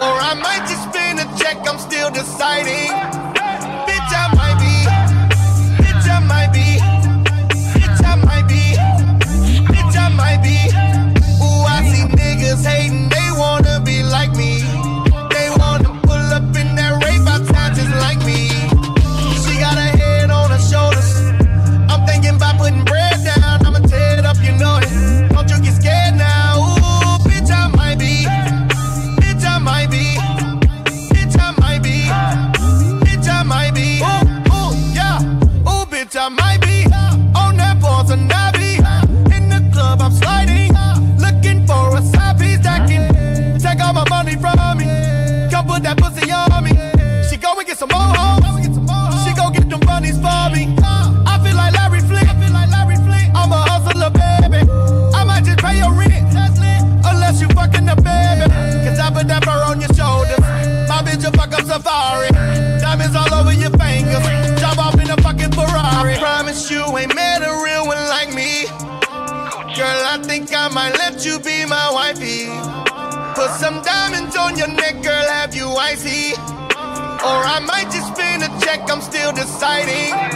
Or I might just spin a check, I'm still deciding. Bitch, I might be. Bitch, I might be. Bitch, I might be. Bitch, I might be. Ooh, I see niggas hating. Or I might just spin a check, I'm still deciding.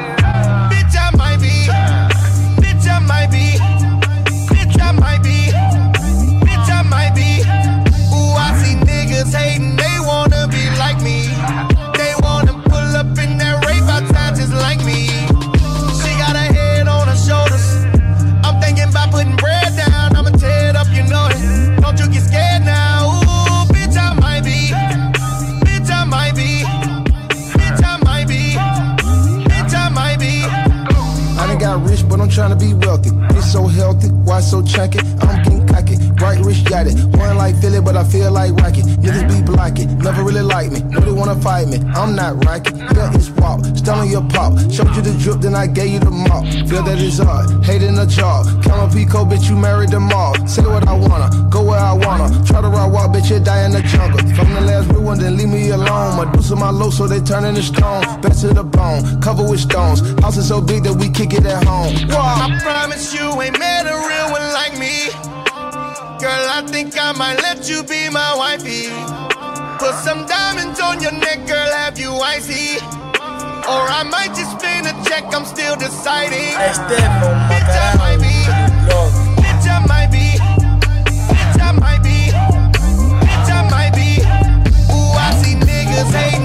not rich, but I'm trying to be wealthy. It's so healthy, why so chunky? I'm getting cocky, right wrist got it. One like Philly, but I feel like Rocky. Niggas be blocking, never really like me. Nobody wanna fight me. I'm not Rocky. it's walk, stunning your pop. Showed you the drip, then I gave you the mop. Feel that is hard, hating a job. Count on Pico, bitch, you married them all. Say what I wanna, go where I wanna. Try to ride walk, bitch, you die in the jungle. From I'm the last real one, then leave me alone. My deuce and my low, so they turn into stone. Back to the bone, covered with stones. House is so big that we kick it at home. I promise you ain't met a real one like me. Girl, I think I might let you be my wifey. Put some diamonds on your neck, girl, have you icy? Or I might just spin a check, I'm still deciding. Bitch, I might be. Bitch, I might be. Bitch, I might be. Bitch, I might be. Ooh, I see niggas hating,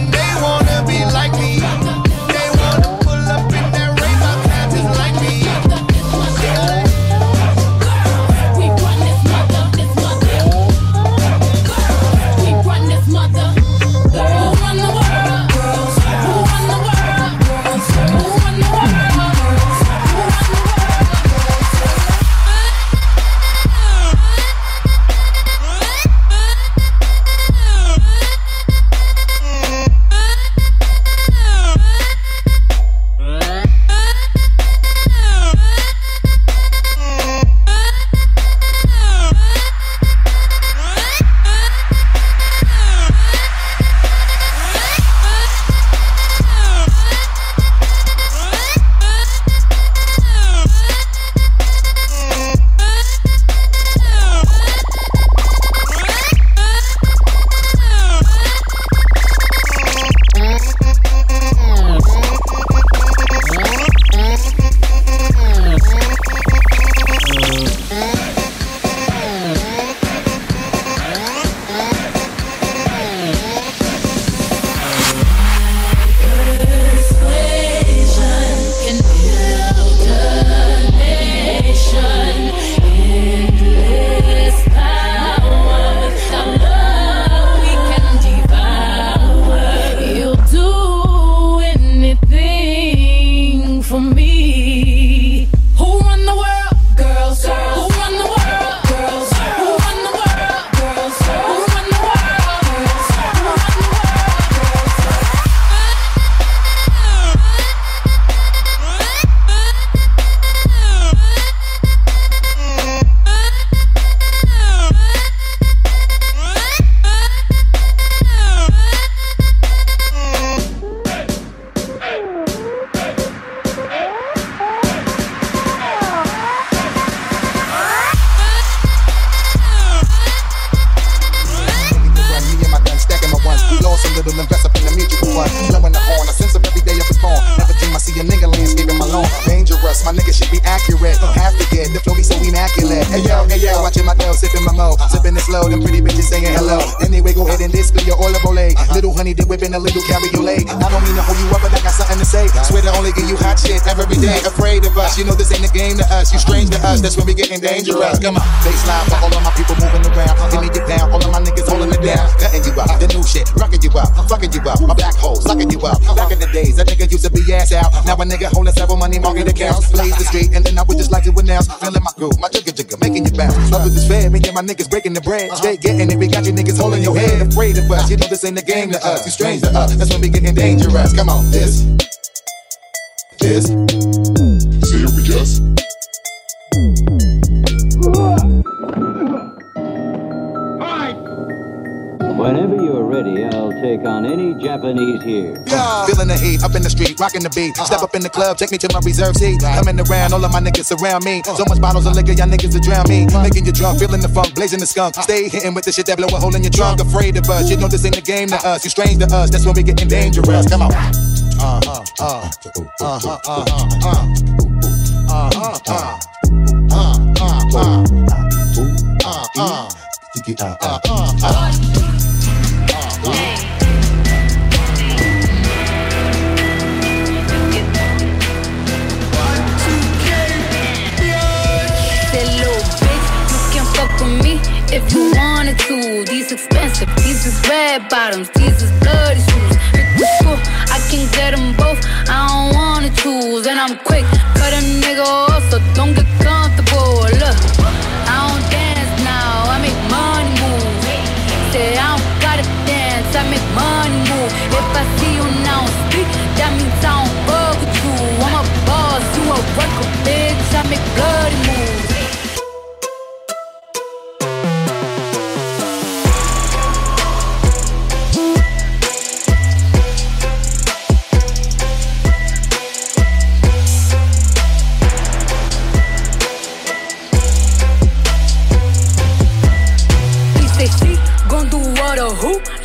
shit, rocking you up, fucking you up. My black hole, sucking you up. Back in the days, that nigga used to be ass out. Now a nigga holding several money market accounts. Blaze the street, and then I would just like to announce. Feeling my groove, my jigger jigger, making you bounce. Others is fair, me and my niggas breaking the bread. Straight getting it, we got you niggas holding your head. Afraid of us, you know this ain't a game to us. You strange to us, that's when we getting dangerous. Come on, this. This. Serious. Ready, I'll take on any Japanese here. Feeling the heat, up in the street, rocking the beat. Step up in the club, take me to my reserve seat. Coming around, all of my niggas surround me. So much bottles of liquor, y'all niggas to drown me. Making you drunk, feeling the funk, blazing the skunk. Stay hitting with the shit that blow a hole in your trunk. Afraid of us, you know this ain't a game to us. You strange to us, that's when we getting dangerous. Come on. Uh huh, uh, uh huh, uh huh, uh. Uh huh, is red bottoms, these is bloody shoes. I can get them both. I don't wanna choose, and I'm quick, cut a nigga off, so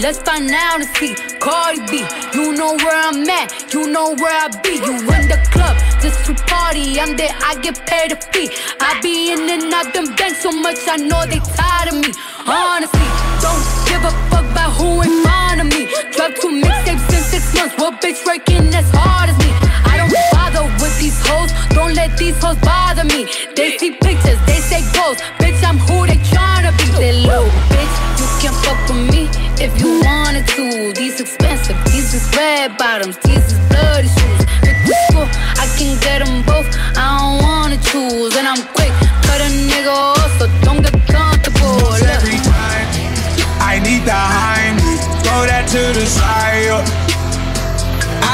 Let's find out and see. Cardi B, you know where I'm at, you know where I be. You in the club just to party, I'm there, I get paid a fee. I be in and out them banks so much, I know they tired of me. Honestly, don't give a fuck about who in front of me. Drop two mixtapes in six months, what bitch working as hard as me? I don't bother with these hoes, don't let these hoes bother me. They see pictures, they say goals, bitch, I'm who they tryna be. They little bitch, you can't fuck with me if you wanted to. These expensive, these is red bottoms, these is bloody shoes. Pick the school, I can get them both, I don't wanna choose. And I'm quick, cut a nigga off, so don't get comfortable. Look. every time. I need the Heimlich, throw that to the side.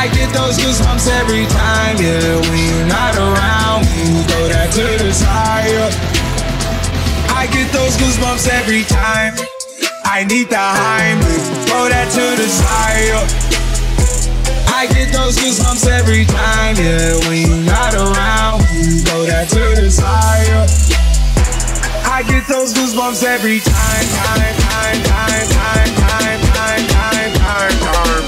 I get those goosebumps every time, yeah. When you're not around me, throw that to the side. I get those goosebumps every time. I need the Heimlich, throw that to the side. I get those goosebumps every time, yeah. When you're not around throw that to the side. I get those goosebumps every time, time, time, time, time, time, time, time, time, time.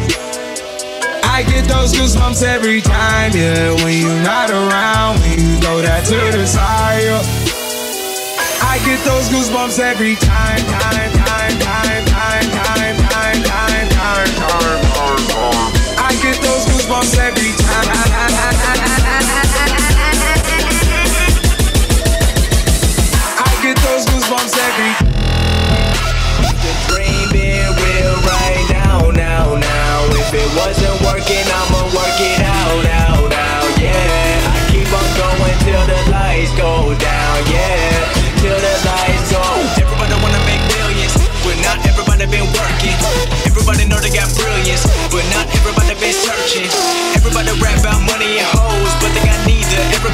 I get those goosebumps every time, yeah. When you're not around, when you throw that to the side. I get those goosebumps every time, time, time, time, time, time, time, time, time, time, time, time. I get those goosebumps every Everybody rap about money and hoes,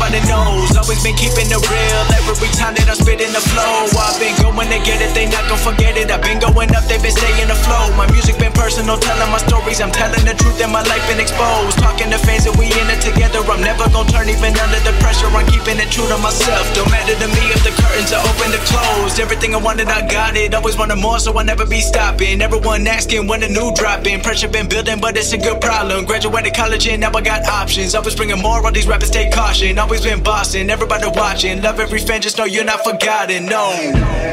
Knows, always been keeping it real. Every time that I spit in the flow, I've been going to get it, they not gon' forget it. I've been going up, they been staying afloat. My music been personal, telling my stories. I'm telling the truth and my life been exposed. Talking to fans and we in it together. I'm never gon' turn even under the pressure. I'm keeping it true to myself. Don't matter to me if the curtains are open or closed. Everything I wanted, I got it. Always wanted more, so I never be stopping. Everyone asking when the new dropping. Pressure been building, but it's a good problem. Graduated college and now I got options. Always bringing more, all these rappers take caution. Always been bossing, everybody watching. Love every fan, just know you're not forgotten. No.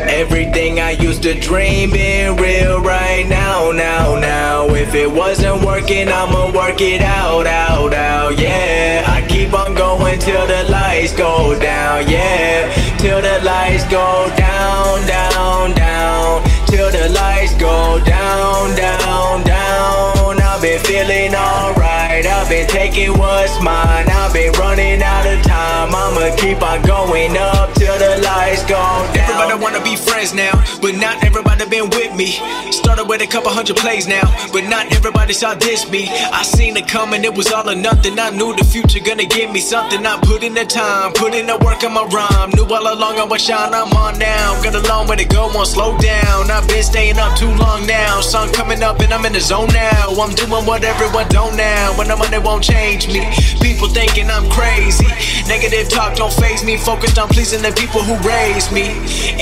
Everything I used to dream being real right now, now, now. If it wasn't working, I'ma work it out, out, out, yeah. I keep on going till the lights go down, yeah. Till the lights go down, down, down. Till the lights go down, down, down. I've been feeling alright. I've been taking what's mine. I've been running out of time. I'ma keep on going up till the lights go down. Everybody wanna be friends now, but not everybody been with me. Started with a couple hundred plays now, but not everybody saw this me. I seen it coming, it was all or nothing. I knew the future gonna give me something. I put in the time, put in the work on my rhyme. Knew all along I was shine, I'm on now. Got a long way to go, won't slow down. I've been staying up too long now. Sun coming up and I'm in the zone now. I'm doing what everyone don't now. When the money won't change me. People thinking I'm crazy. Negative talk don't phase me. Focused on pleasing the people who raised me.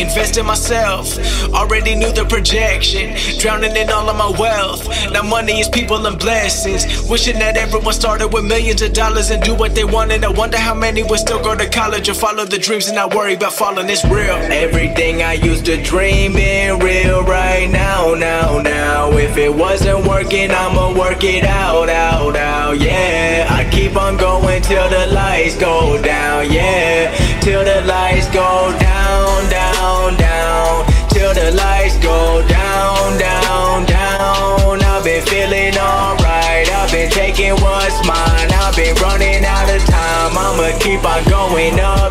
Invest in myself. Already knew the projection. Drowning in all of my wealth. Now money is people and blessings. Wishing that everyone started with millions of dollars and do what they wanted. I wonder how many would still go to college or follow the dreams and not worry about falling. It's real. Everything I used to dream in real right now, now, now. If it wasn't working, I'ma work it out, out, out. Yeah, I keep on going till the lights go down. Yeah, till the lights go down, down, down. Till the lights go down, down, down. I've been feeling alright. I've been taking what's mine. I've been running out of time. I'ma keep on going up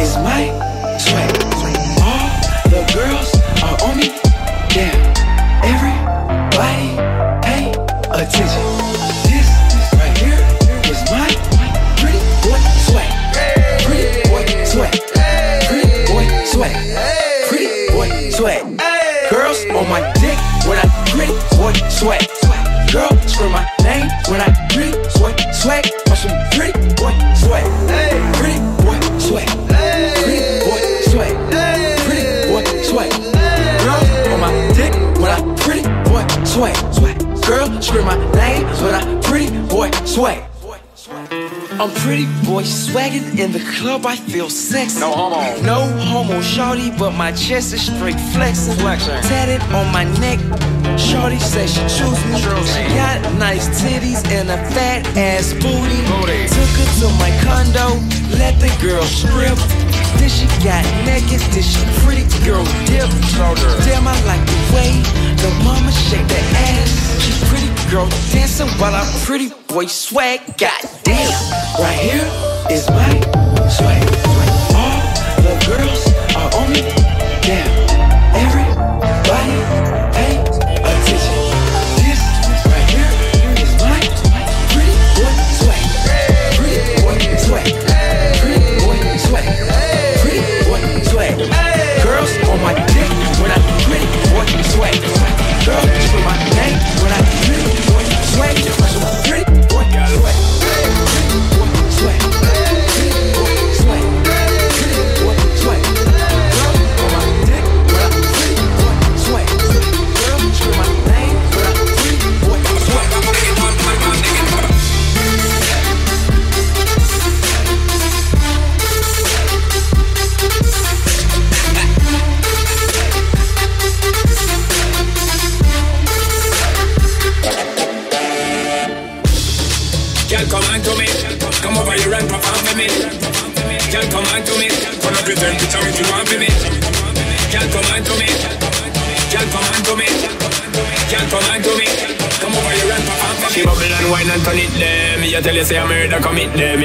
is my swag. All the girls are on me. Damn, everybody pay attention. This right here is my pretty boy swag. Pretty boy swag. Pretty boy swag. Pretty boy swag. Girls on my dick when I pretty boy swag. Girls scream my name when I swag. I'm pretty boy swagging in the club. I feel sexy. No homo. No homo, shorty, but my chest is straight flexing. Flexing. Tatted on my neck. Shorty says she choose me. She got nice titties and a fat ass booty. Took her to my condo. Let the girl strip. Then she got naked. Then she pretty girl dip. Damn, I like the way the mama shake that ass. Girl dancing while I'm pretty boy swag. Goddamn, right here is my swag.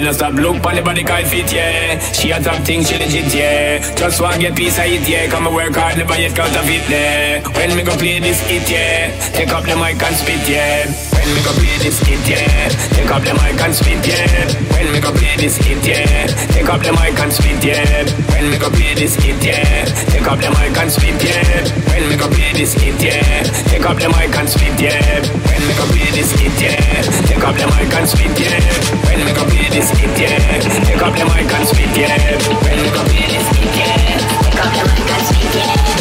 No stop look on the body call fit yeah. She a top thing, she legit yeah. Just want get piece of it yeah. Come and work hard, never yet counterfeit there. When me go play this hit yeah. Take up the mic and spit yeah. When me go play this hit yeah. Take up the mic and spit yeah. When me go play this hit yeah. Take up the mic and spit yeah. When me go play this hit yeah. Take up the mic and spit yeah. When me go play this hit yeah. Take up the mic and spit yeah. When me go play this hit yeah. Take up the mic and spit yeah. When me go play this hit yeah. Take up the mic and spit yeah. When me go play this hit yeah. Take up the mic and spit yeah.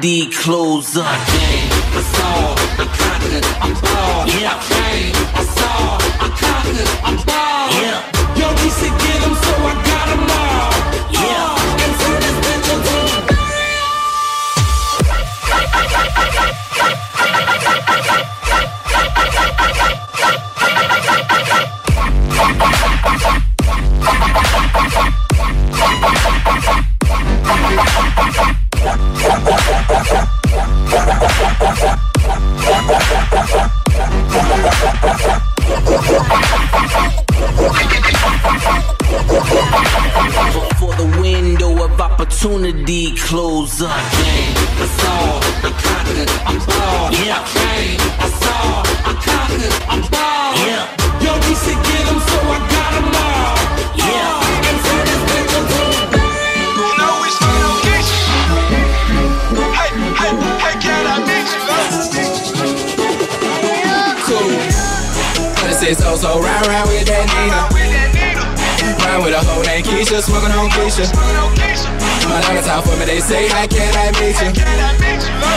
Opportunity closes up. I so round round with that Nina. Round with a hoe named Keisha, smoking on Keisha. My diamonds out for me, they say, how can I meet you?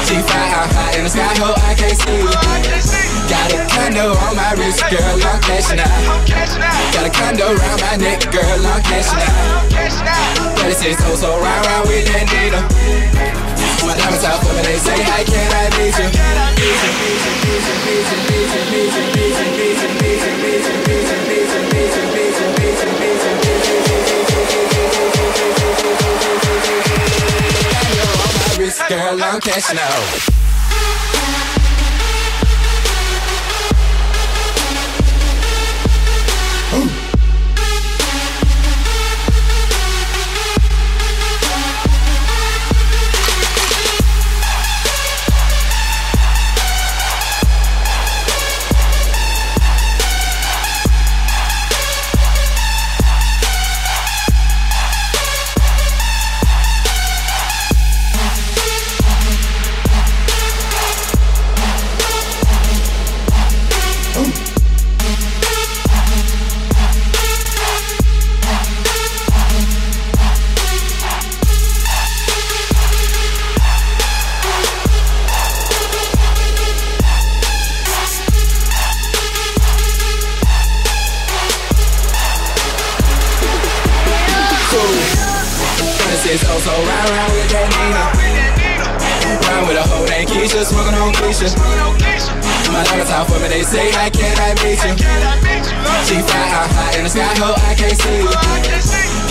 She fly out high in the sky, ho, I can't see you. Got a condo on my wrist, girl, I'm cashing out. Got a condo around my neck, girl, I'm cashing out. 36 oh, so round, round with that Nina. My diamonds out for me, they say, how can I meet you? Girl, I'm cashing out. Keisha, smoking on Keisha. My diamonds out for me, they say, how can I meet you? She fly high in the sky, ho, I can't see you.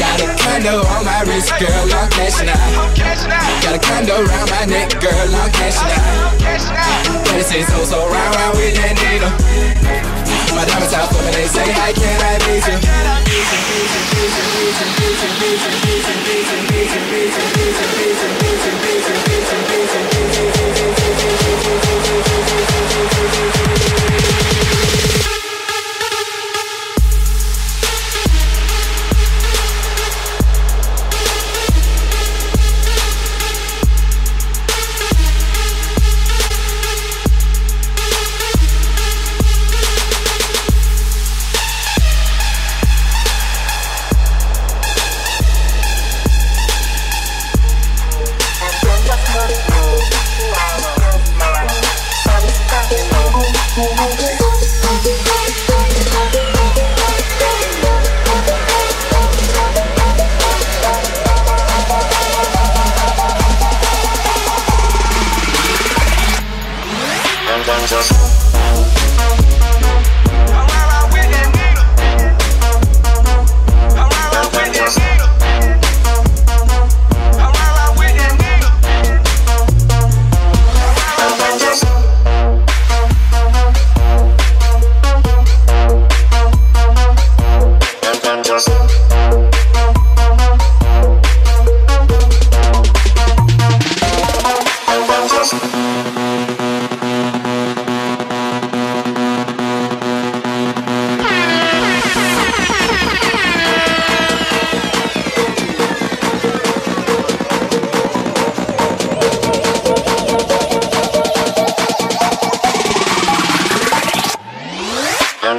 Got a condo on my wrist, girl, I'm cashing out. Got a condo around my neck, girl, I'm cashing out. This is oh so round round with that Nina. My diamonds out for me, they say, how can I meet you? And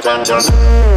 Then just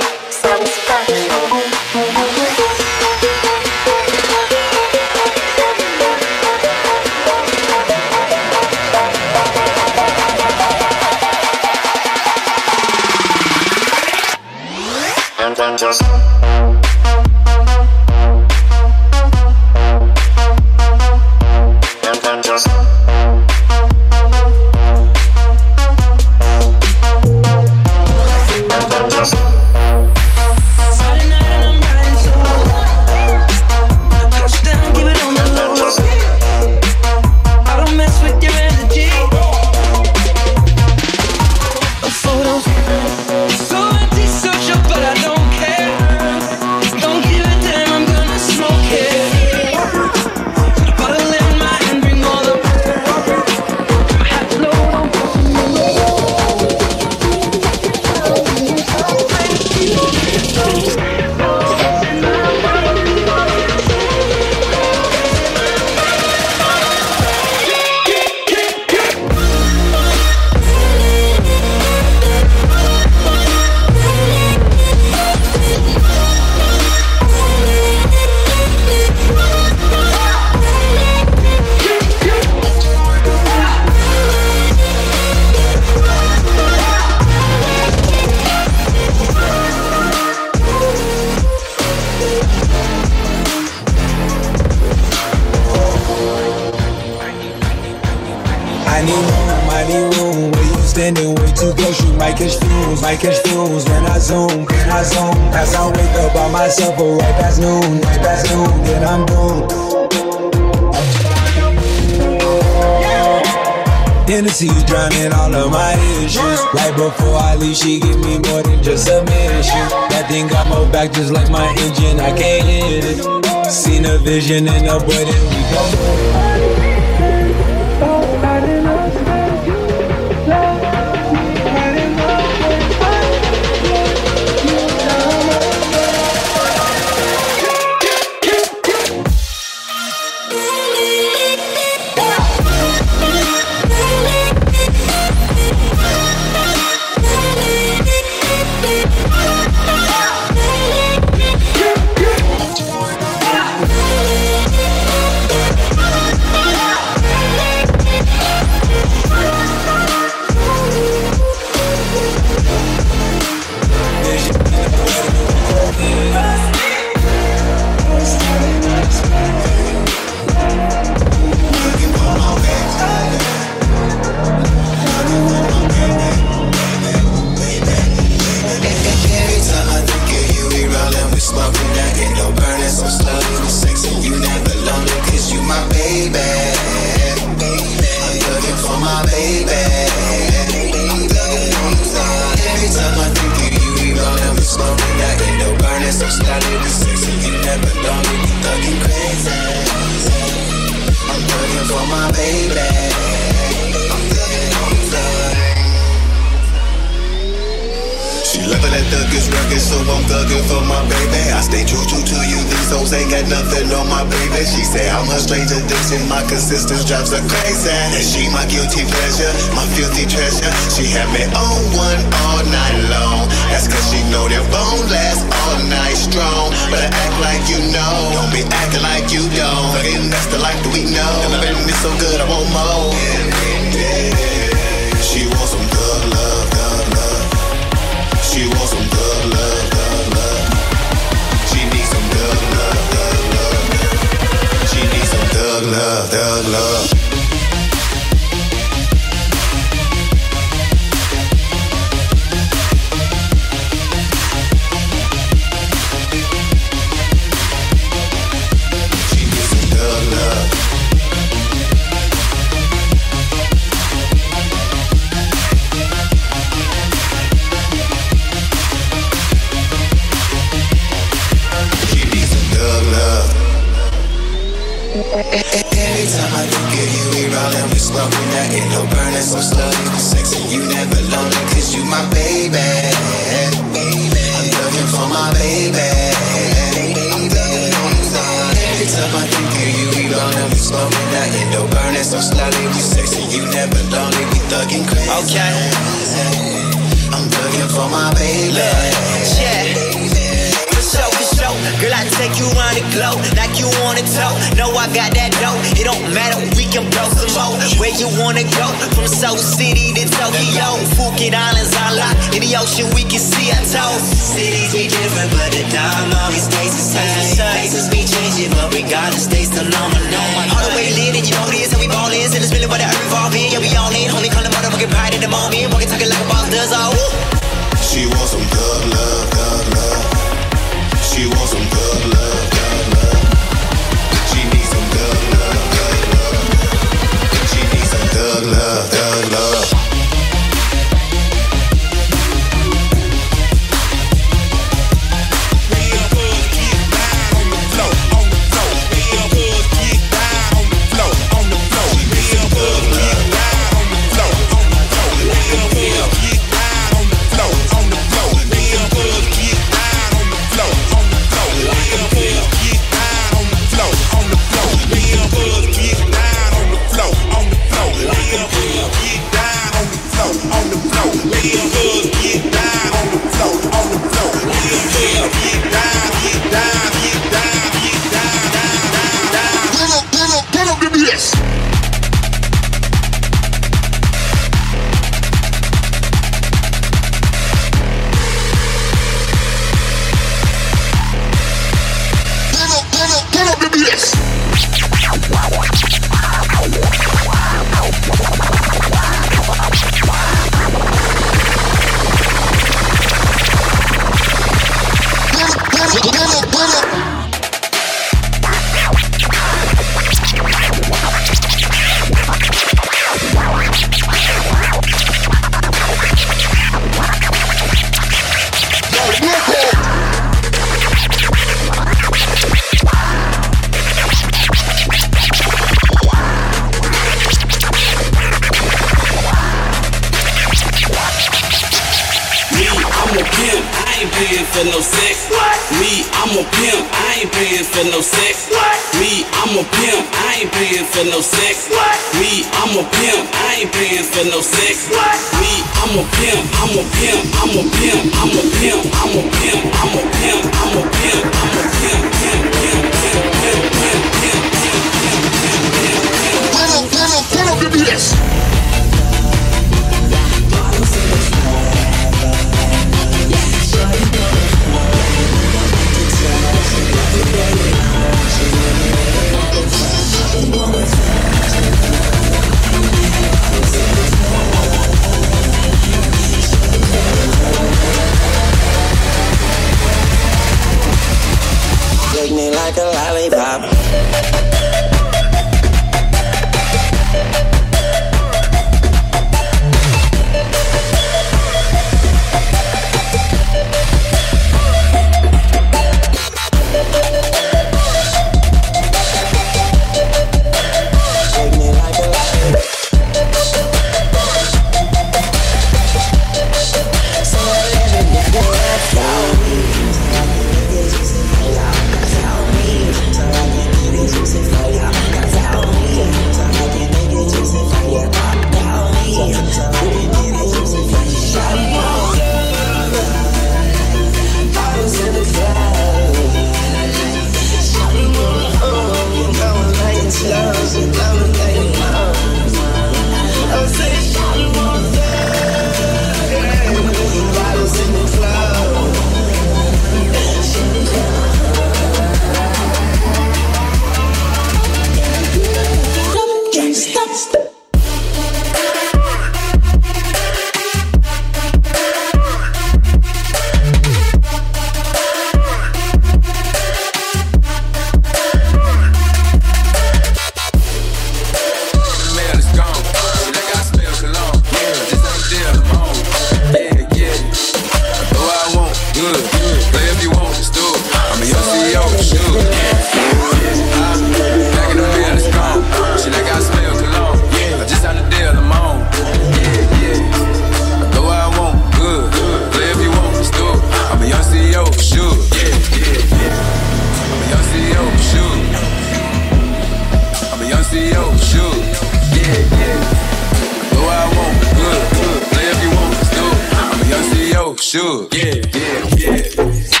Sure. Yeah, yeah, yeah.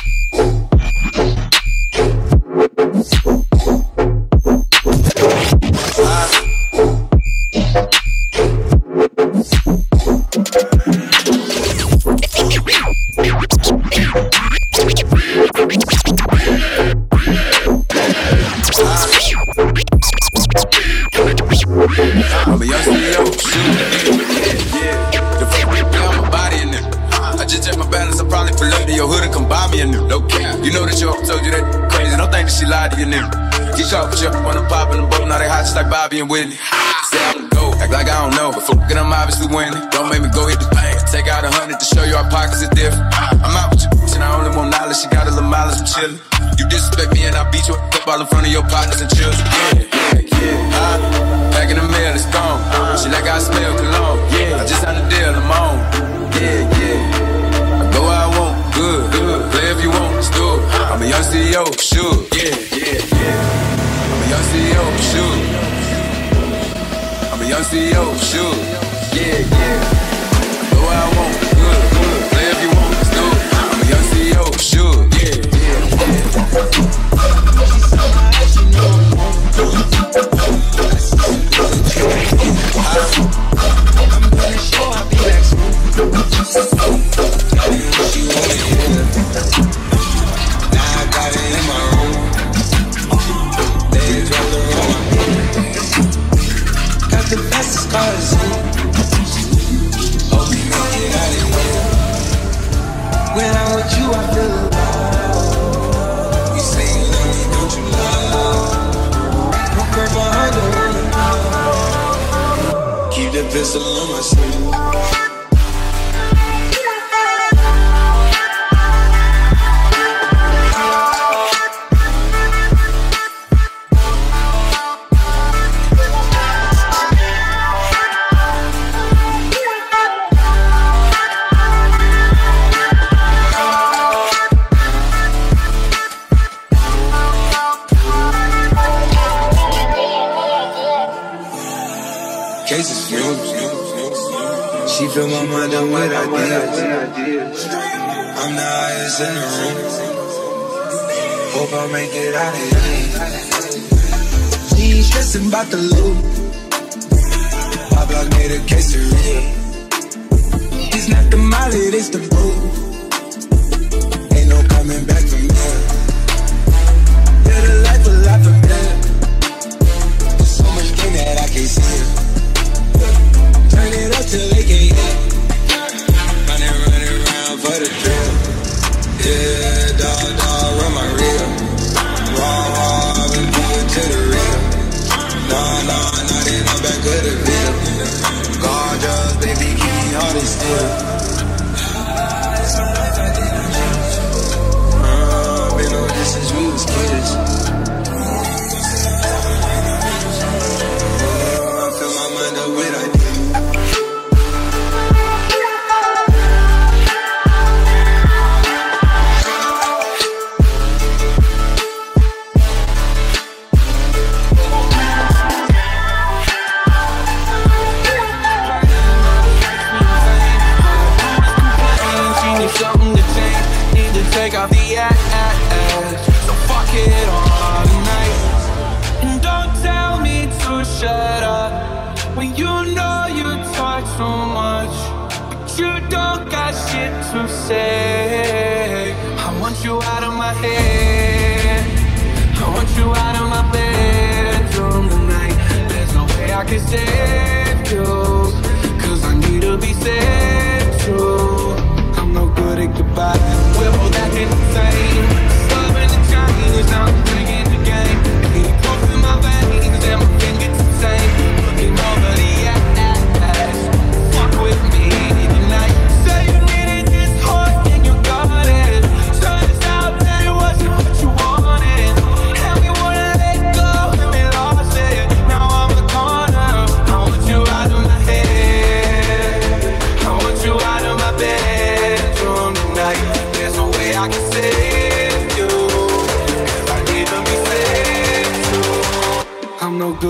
still on my sleeve. stressing about the loot. My block made a case of real. It's not the molly, it's the something to change. Need to take off the ass. So fuck it all tonight. And don't tell me to shut up when you know you talk too much, but you don't got shit to say. I want you out of my head. I want you out of my bedroom tonight. There's no way I can save you, cause I need to be safe.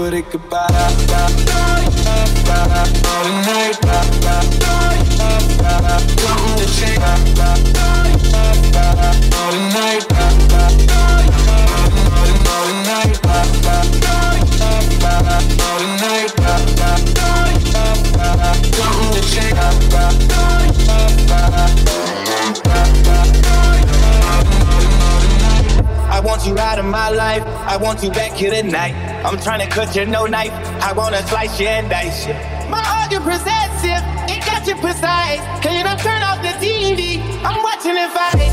would it goodbye. tonight. something to change. want you out of my life. I want you back here tonight. I'm trying to cut you no knife. I wanna slice you and dice you. My heart, possessive. It got you precise. Can you not turn off the TV? I'm watching it fight.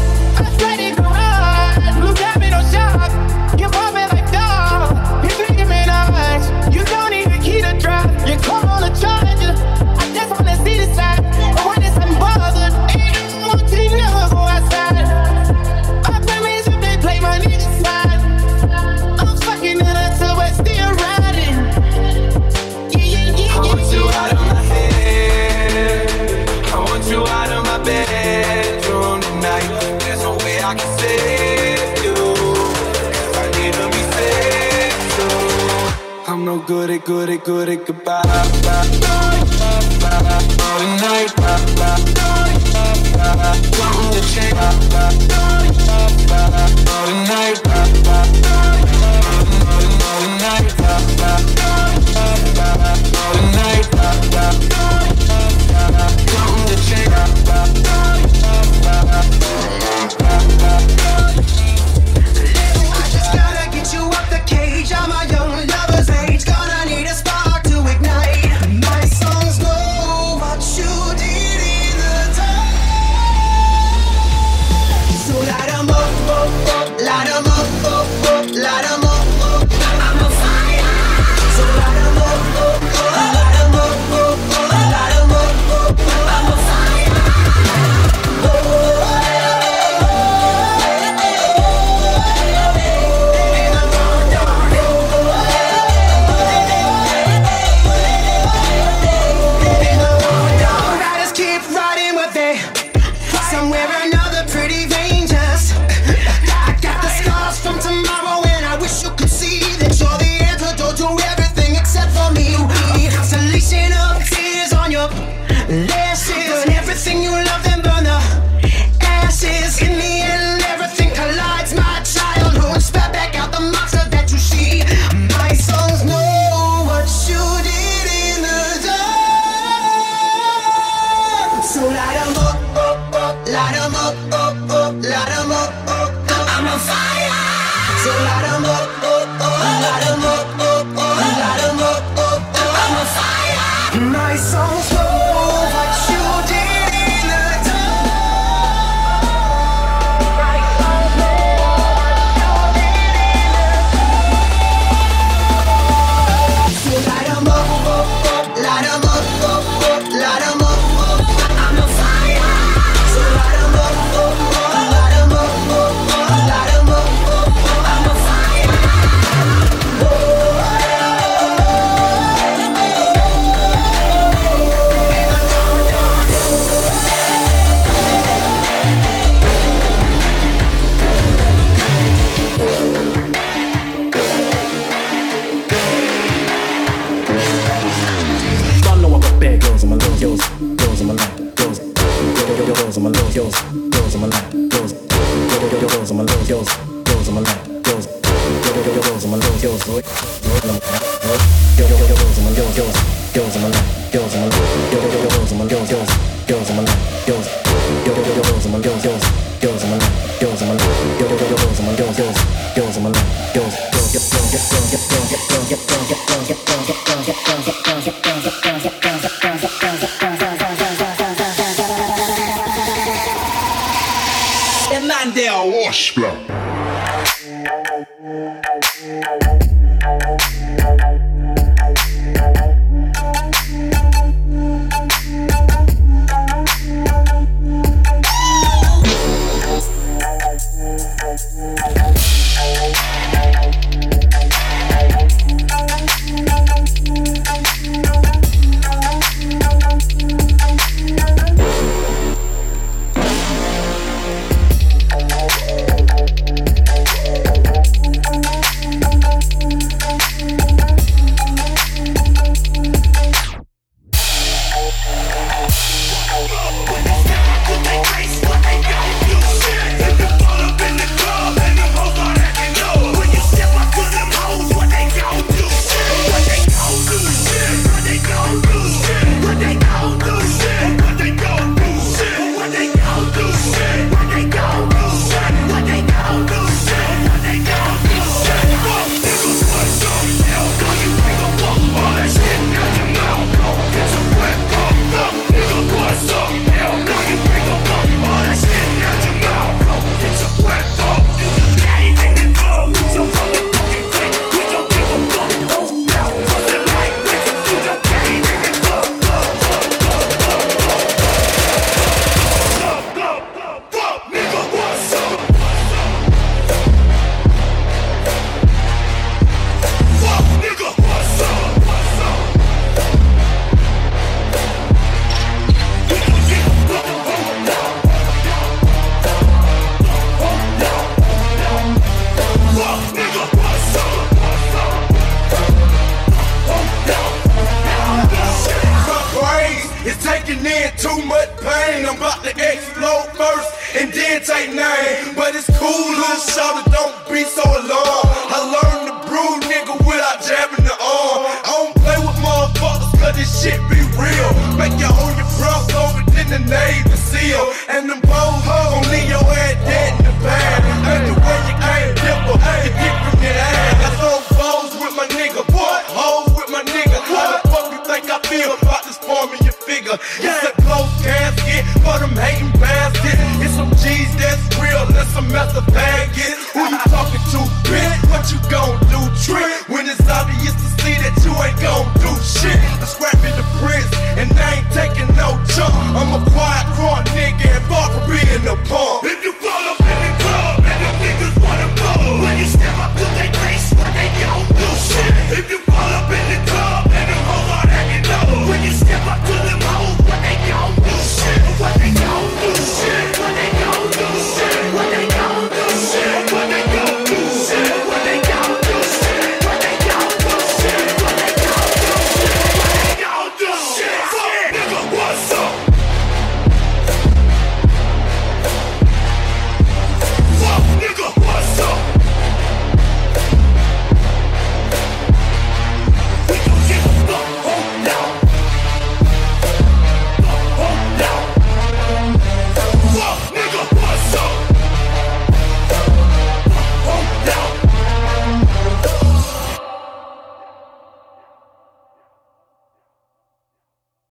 Mandel. Ospla.